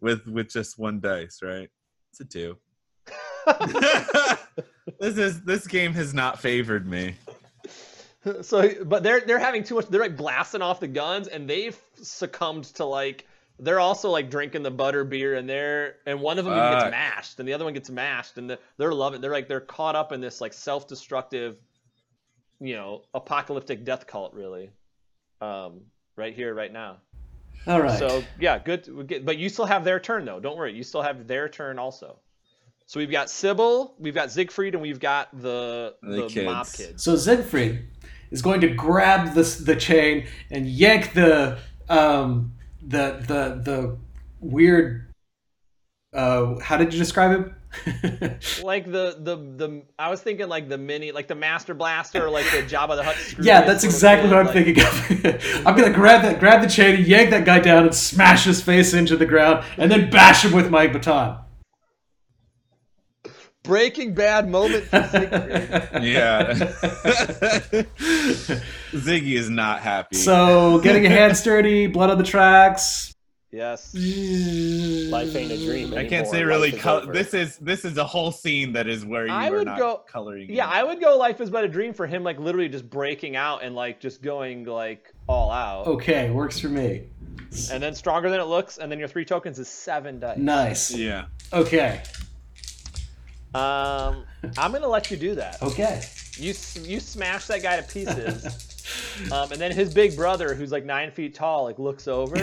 with with just one dice, right? It's a two. this is this game has not favored me. so, but they're they're having too much. They're like blasting off the guns, and they've succumbed to like they're also like drinking the butter beer, and they're and one of them even gets mashed, and the other one gets mashed, and the, they're loving. They're like they're caught up in this like self-destructive, you know, apocalyptic death cult, really. Um, right here, right now. All right. So yeah, good. get- But you still have their turn though. Don't worry, you still have their turn also. So we've got Cybil, we've got Siegfried, and we've got the The the, mob kids. kids. So Siegfried is going to grab this the chain and yank the um the the the weird uh how did you describe him? Like the the the I was thinking like the mini like the Master Blaster or like the Jabba the Hutt. yeah, that's exactly what I'm like- thinking of. I'm gonna grab that grab the chain, and yank that guy down, and smash his face into the ground, and then bash him with my baton. Breaking Bad moment for Siegfried. Yeah. Ziggy is not happy. so getting a hand sturdy, blood on the tracks. yes. Life ain't a dream. I can't say really. Life is this is this is a whole scene that is where you I are would not go- coloring. Yeah, in. I would go Life is but a dream for him, like literally just breaking out and like just going like all out. Okay, works for me. And then stronger than it looks, and then your three tokens is seven dice. Nice. Yeah. Okay. Um, I'm gonna let you do that. Okay. You you smash that guy to pieces, um, and then his big brother, who's like nine feet tall, like looks over,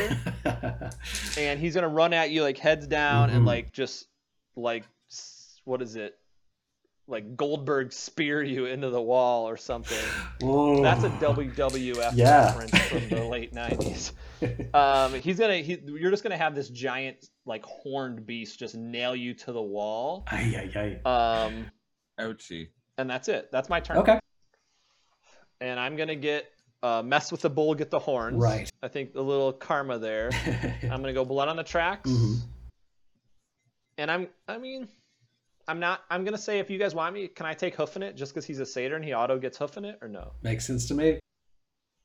and he's gonna run at you like heads down and Mhm. like just like what is it? Like Goldberg spear you into the wall or something. Whoa. That's a WWF Yeah. reference from the late '90s. Um, he's gonna. He, you're just gonna have this giant, like horned beast just nail you to the wall. Ay, ay, ay. Um, Ouchie. and that's it. That's my turn. Okay. And I'm gonna get uh, mess with the bull, get the horns. Right. I think a little karma there. I'm gonna go blood on the tracks. Mhm. And I'm. I mean, I'm not. I'm gonna say if you guys want me, can I take hoofing it just because he's a satyr and he auto gets hoofing it or no? Makes sense to me.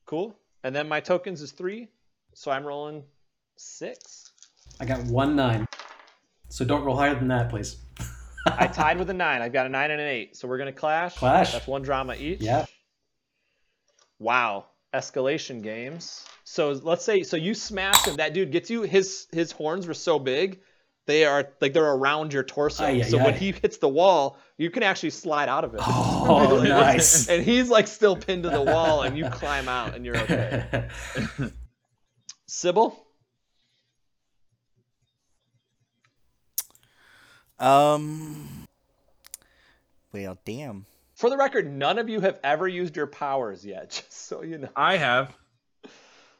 Cool. And then my tokens is three, so I'm rolling six. I got one nine. So don't roll higher than that, please. I tied with a nine. I've got a nine and an eight, so we're gonna clash. Clash. That's one drama each. Yeah. Wow. Escalation games. So let's say so you smash him. That dude gets you. His his horns were so big They are like they're around your torso. Ay, ay, so when ay. he hits the wall, you can actually slide out of it. Oh, nice. and he's like still pinned to the wall, and you climb out, and you're okay. Cybil, Um. Well, damn. for the record, none of you have ever used your powers yet, just so you know. I have.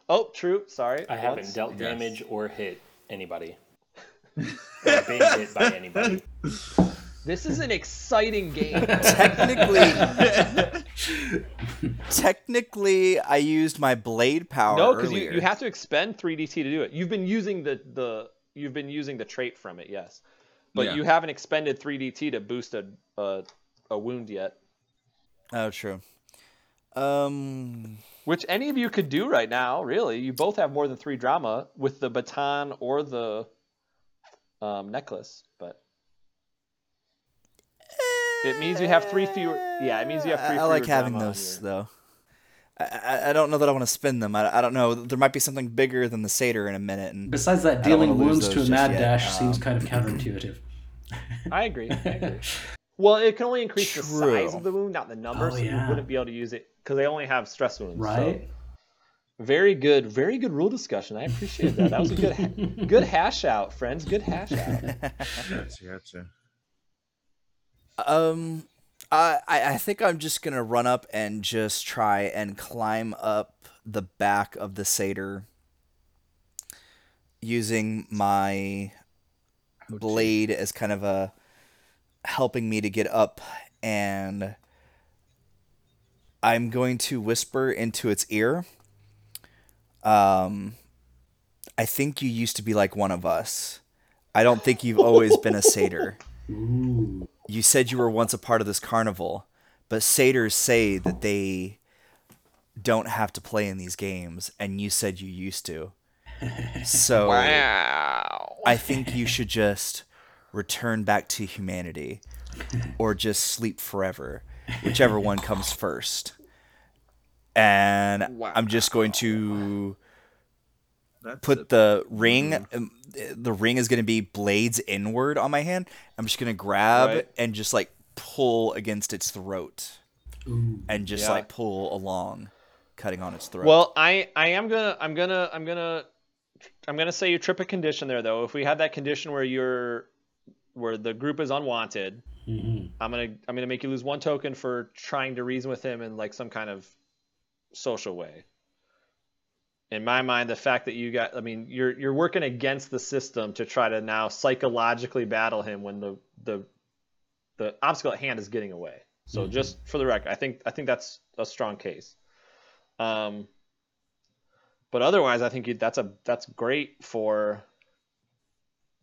Oh, true. Sorry. I haven't dealt Yes. damage or hit anybody. or been hit by anybody. This is an exciting game. Technically, technically, I used my blade power. no, because you, you have to expend 3dt to do it. You've been using the the you've been using the trait from it, yes, but Yeah. you haven't expended 3dt to boost a a, a wound yet. Oh, true. Um. Which any of you could do right now, really. You both have more than three drama with the baton or the um, necklace, but it means you have three fewer. Yeah, it means you have I- three. I, fewer like having those your- though. I, I I don't know that I want to spend them. I, I don't know. There might be something bigger than the satyr in a minute, and Besides that, I don't wanna dealing wounds to a mad just yet. dash seems Um, kind of counterintuitive. I agree. I agree. well, it can only increase the size True. of the wound, not the number, Oh, so you yeah. wouldn't be able to use it because they only have stress wounds. so- Right? Very good, very good rule discussion. I appreciate that. That was a good, good hash out, friends. Good hash out. Gotcha, gotcha. Um, I I I think I'm just gonna run up and just try and climb up the back of the satyr using my blade as kind of a helping me to get up and I'm going to whisper into its ear. Um I think you used to be like one of us. I don't think you've always been a satyr. Ooh. You said you were once a part of this carnival, but satyrs say that they don't have to play in these games, and you said you used to. So Wow. I think you should just return back to humanity or just sleep forever, whichever one comes first. And I'm just going to That's put the ring um, the ring is going to be blades inward on my hand i'm just going to grab Right. and just like pull against its throat Ooh. and just Yeah. like pull along cutting on its throat Well, I I am gonna I'm gonna I'm gonna I'm gonna say you trip a condition there though. If we have that condition where you're where the group is unwanted, Mhm. I'm gonna I'm gonna make you lose one token for trying to reason with him in like some kind of social way. In my mind, the fact that you got I mean you're you're working against the system to try to now psychologically battle him when the the the obstacle at hand is getting away. So Mhm. just for the record, I think I think that's a strong case. Um, but otherwise, I think you, that's a that's great for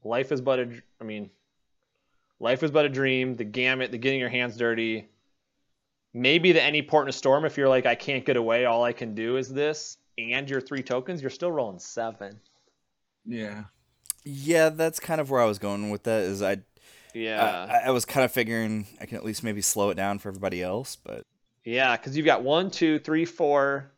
life is but a, I mean, life is but a dream. The gamut, the getting your hands dirty. Maybe the any port in a storm. If you're like, I can't get away, all I can do is this, and your three tokens, you're still rolling seven. Yeah. yeah that's kind of where i was going with that is i Yeah, I, I was kind of figuring i can at least maybe slow it down for everybody else but yeah, because you've got one, two, three, four,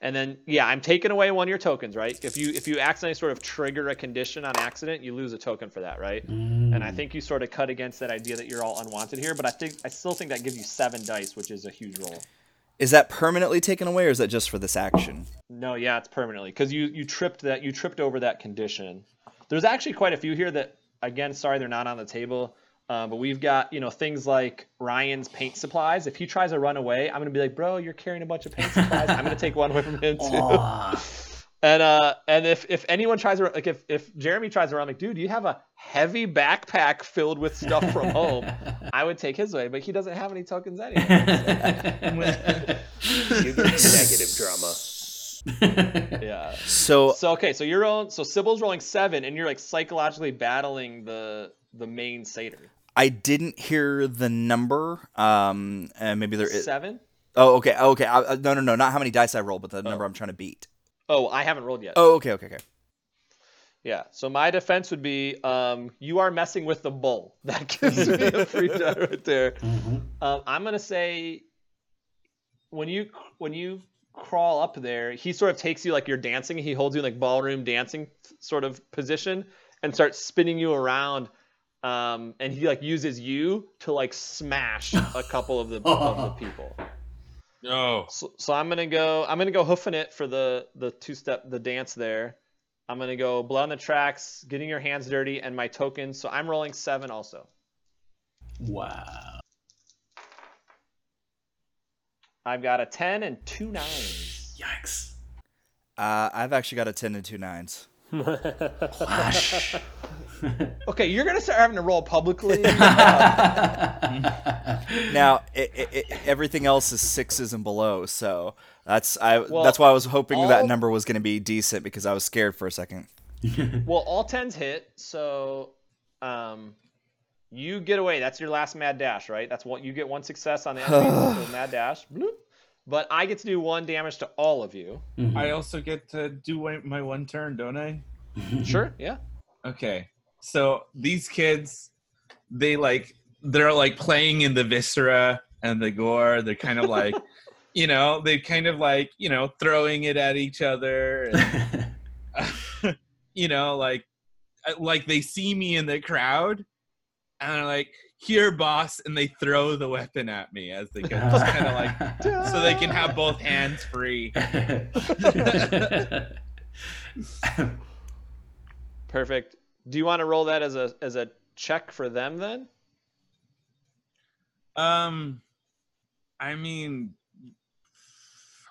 and then yeah, I'm taking away one of your tokens, right? If you if you accidentally sort of trigger a condition on accident, you lose a token for that, right? And I Mm. think you sort of cut against that idea that you're all unwanted here, but I think I still think that gives you seven dice, which is a huge roll. Is that permanently taken away or is that just for this action No, yeah, it's permanently because you you tripped that you tripped over that condition. There's actually quite a few here that again, sorry they're not on the table, uh, but we've got you know things like Riann's paint supplies. If he tries to run away, I'm gonna be like, bro, you're carrying a bunch of paint supplies. I'm gonna take one away from him too. Aw. And uh, and if if anyone tries to like if if Jeremy tries to run, like, dude, you have a heavy backpack filled with stuff from home. I would take his way, but he doesn't have any tokens anyway. You negative drama. yeah. so So okay, so you're on. So Cybil's rolling seven, and you're like psychologically battling the the main satyr. i didn't hear the number um and maybe there is Seven. oh okay oh, okay I, uh, no no no not how many dice i roll but the number i'm trying to beat Oh, I haven't rolled yet. oh okay okay okay Yeah. So my defense would be, um, you are messing with the bull. That gives me a free die right there. Mhm. Um, I'm gonna say when you when you crawl up there, he sort of takes you like you're dancing. He holds you in like ballroom dancing sort of position, and starts spinning you around. Um, and he like uses you to like smash a couple of the of the people. No. So, so I'm gonna go. I'm gonna go hoofing it for the the two step the dance there. I'm gonna go blood on the tracks, getting your hands dirty, and my tokens. So I'm rolling seven also. Wow. I've got a ten and two nines. Yikes. Uh, I've actually got a 10 and two nines. Clash. Okay, you're gonna start having to roll publicly. Now, it, it, it, everything else is sixes and below, so that's I. Well, that's why I was hoping all- that number was going to be decent because I was scared for a second. well, all tens hit, so um, you get away. That's your last mad dash, right? That's what you get one success on the enemy, so mad dash. Bloop. But I get to do one damage to all of you. I also get to do my one turn, don't I? Sure, yeah. Okay. So these kids, they like they're like playing in the viscera and the gore. They're kind of like, you know, they kind of like, you know, throwing it at each other. And, you know, like uh, like they see me in the crowd and they're like, here, boss, and they throw the weapon at me as they go just kind of like so they can have both hands free. Perfect. Do you want to roll that as a as a check for them then? Um, I mean,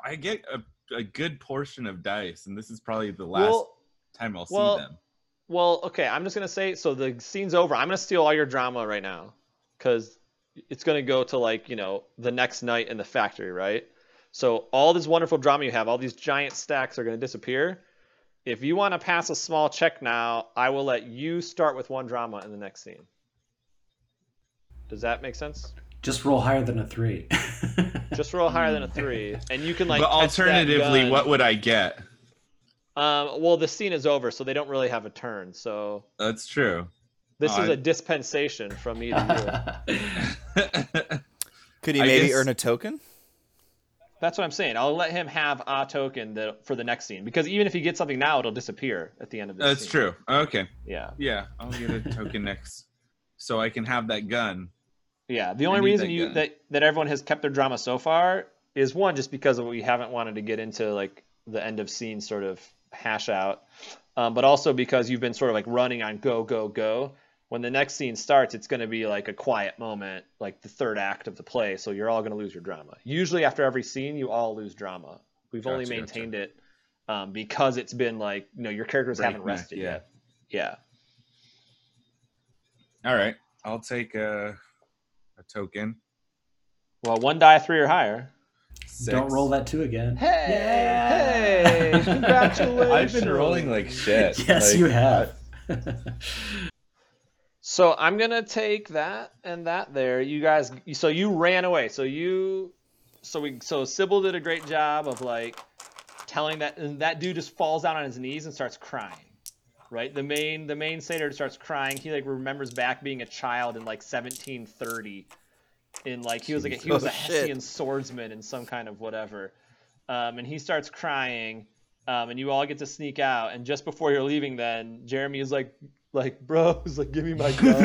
I get a, a good portion of dice, and this is probably the last Well, time I'll well, see them. well, okay. I'm just gonna say. So the scene's over. I'm gonna steal all your drama right now, because it's gonna go to like you know the next night in the factory, right? So all this wonderful drama you have, all these giant stacks are gonna disappear. If you want to pass a small check now, I will let you start with one drama in the next scene. Does that make sense? Just roll higher than a three. Just roll higher than a three, and you can like. but touch that alternatively, gun. what would I get? Um, well, the scene is over, so they don't really have a turn. So That's true. this Oh, is I- a dispensation from me to you. Could he I maybe guess- earn a token? That's what I'm saying. I'll let him have a token that, for the next scene because even if he gets something now, it'll disappear at the end of this. That's scene. true. Okay. Yeah, Yeah, I'll get a token next, so I can have that gun. yeah. The only reason that you gun. that that everyone has kept their drama so far is one just because of we haven't wanted to get into like the end of scene sort of hash out, um, but also because you've been sort of like running on go go go. When the next scene starts, it's going to be like a quiet moment, like the third act of the play. So you're all going to lose your drama. Usually, after every scene, you all lose drama. We've only Gotcha, maintained it um, because it's been like you know your characters haven't rested yeah. yet. Yeah. All right, I'll take a a token. Well, one die three or higher. Six. Don't roll that two again. Hey, hey! Congratulations! I've been rolling like shit. Yes, Like, you have. So I'm gonna take that and that there. You guys, so you ran away. So you, so we, so Cybil did a great job of like telling that, and that dude just falls down on his knees and starts crying. Right, the main the main satyr starts crying. He like remembers back being a child in like 1730, in like he was like a, he was Oh, a shit. Hessian swordsman in some kind of whatever, um, and he starts crying. Um, and you all get to sneak out. And just before you're leaving, then Jeremy is like, like, bro, he's like, give me my gun.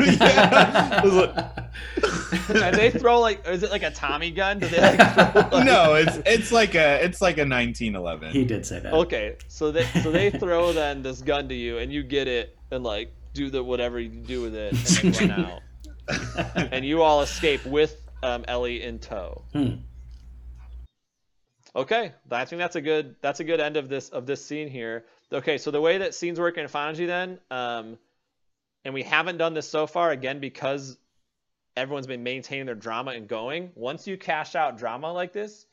and they throw like, is it like a Tommy gun? Do they like throw, like- no, it's it's like a it's like a 1911. he did say that. Okay, so they so they throw then this gun to you, and you get it, and like do the whatever you do with it, and then run out. and you all escape with um, Ellie in tow. Hmm. Okay, I think that's a good that's a good end of this of this scene here. Okay, so the way that scenes work in Fantaji then, um, and we haven't done this so far again because everyone's been maintaining their drama and going. Once you cash out drama like this,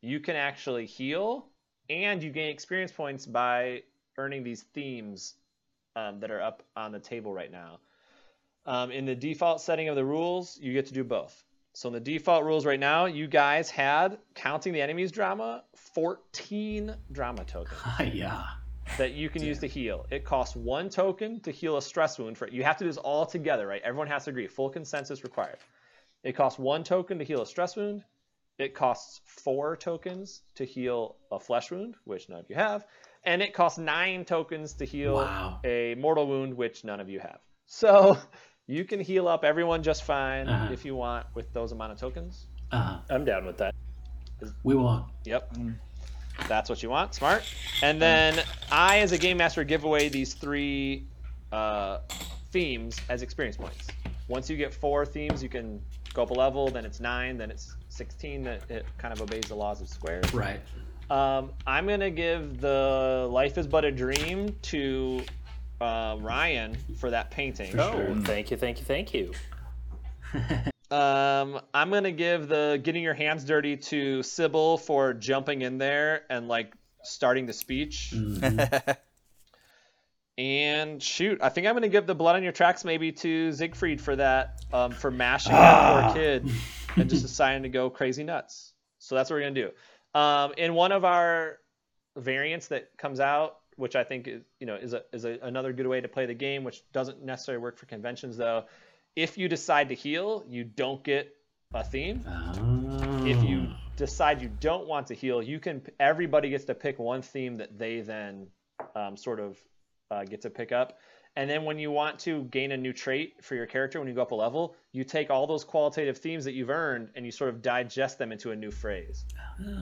you can actually heal and you gain experience points by earning these themes um, that are up on the table right now. Um, in the default setting of the rules, you get to do both. So in the default rules right now, you guys had counting the enemy's drama, 14 drama tokens yeah. That you can use to heal. It costs one token to heal a stress wound. For you have to do this all together, right? Everyone has to agree. Full consensus required. It costs one token to heal a stress wound. It costs four tokens to heal a flesh wound, which none of you have, and it costs nine tokens to heal Wow. a mortal wound, which none of you have. So you can heal up everyone just fine Uh-huh. if you want with those amount of tokens. Uh, I'm down with that. we won't. Yep. That's what you want. Smart. And then I, as a game master, give away these three uh, themes as experience points. Once you get four themes, you can go up a level. Then it's nine. Then it's sixteen. That it kind of obeys the laws of squares. Right. Um, I'm gonna give the "Life Is But a Dream" to uh, Riann for that painting. Oh, thank you, thank you, thank you. Um, I'm gonna give the "Getting Your Hands Dirty" to Cybil for jumping in there and like starting the speech. And shoot, I think I'm gonna give the "Blood on Your Tracks" maybe to Siegfried for that, um, for mashing that poor kid and just deciding to go crazy nuts. So that's what we're gonna do. Um, in one of our variants that comes out, which I think is you know is a is a, another good way to play the game, which doesn't necessarily work for conventions though. If you decide to heal, you don't get a theme. If you decide you don't want to heal, you can. Everybody gets to pick one theme that they then um, sort of uh, get to pick up. And then when you want to gain a new trait for your character when you go up a level, you take all those qualitative themes that you've earned and you sort of digest them into a new phrase.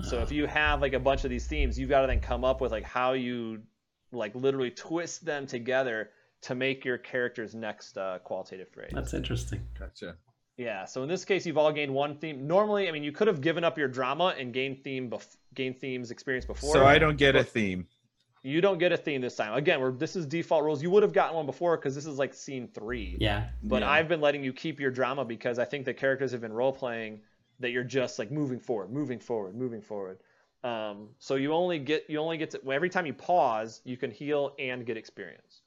So if you have like a bunch of these themes, you've got to then come up with like how you like literally twist them together to make your character's next uh, qualitative phrase. That's interesting. Gotcha. Yeah. So in this case, you've all gained one theme. Normally, I mean, you could have given up your drama and gained theme bef- gained themes experience before. So I don't get a theme. You don't get a theme this time. Again, we're, this is default rules. You would have gotten one before because this is like scene three. Yeah. But Yeah. I've been letting you keep your drama because I think the characters have been role playing that you're just like moving forward, moving forward, moving forward. Um, so you only get you only get to every time you pause, you can heal and get experience.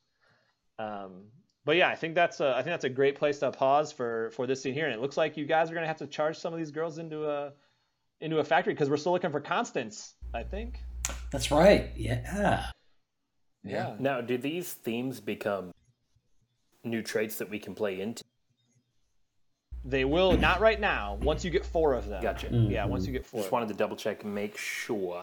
Um, but yeah, I think that's a I think that's a great place to pause for for this scene here. And it looks like you guys are gonna have to charge some of these girls into a into a factory because we're still looking for Constance. I think. That's right. Yeah. Yeah. Now, do these themes become new traits that we can play into? They will not right now. Once you get four of them. Gotcha. Yeah, once you get four. Just wanted to double check and make sure.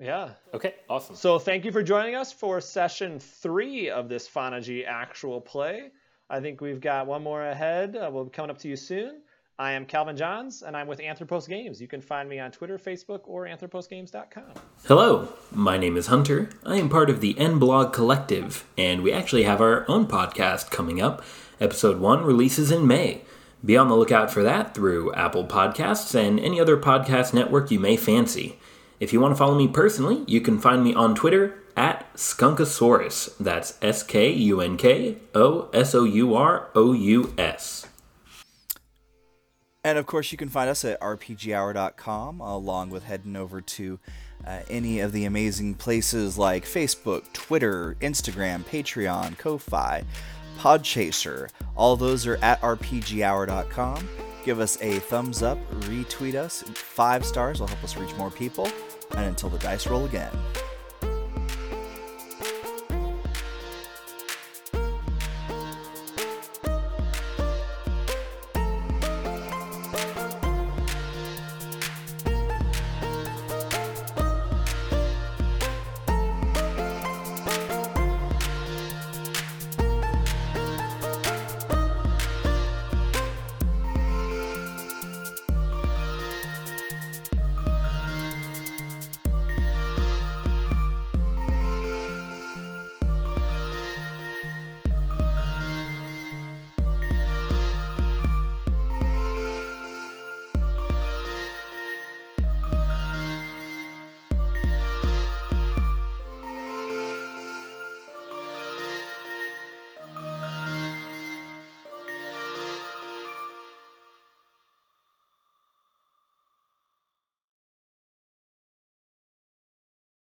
Yeah. Okay, awesome. So thank you for joining us for session three of this Fantaji actual play. I think we've got one more ahead. Uh, we'll be coming up to you soon. I am Calvin Johns, and I'm with Anthropos Games. You can find me on Twitter, Facebook, or anthroposgames.com. Hello, my name is Hunter. I am part of the N-Blog Collective, and we actually have our own podcast coming up. Episode 1 releases in May. Be on the lookout for that through Apple Podcasts and any other podcast network you may fancy. If you want to follow me personally, you can find me on Twitter at Skunkosaurus. That's S K U N K O S O U R O U S. And of course, you can find us at rpghour.com, along with heading over to uh, any of the amazing places like Facebook, Twitter, Instagram, Patreon, Ko-fi, Podchaser. All those are at rpghour.com. Give us a thumbs up, retweet us. Five stars will help us reach more people. And until the dice roll again.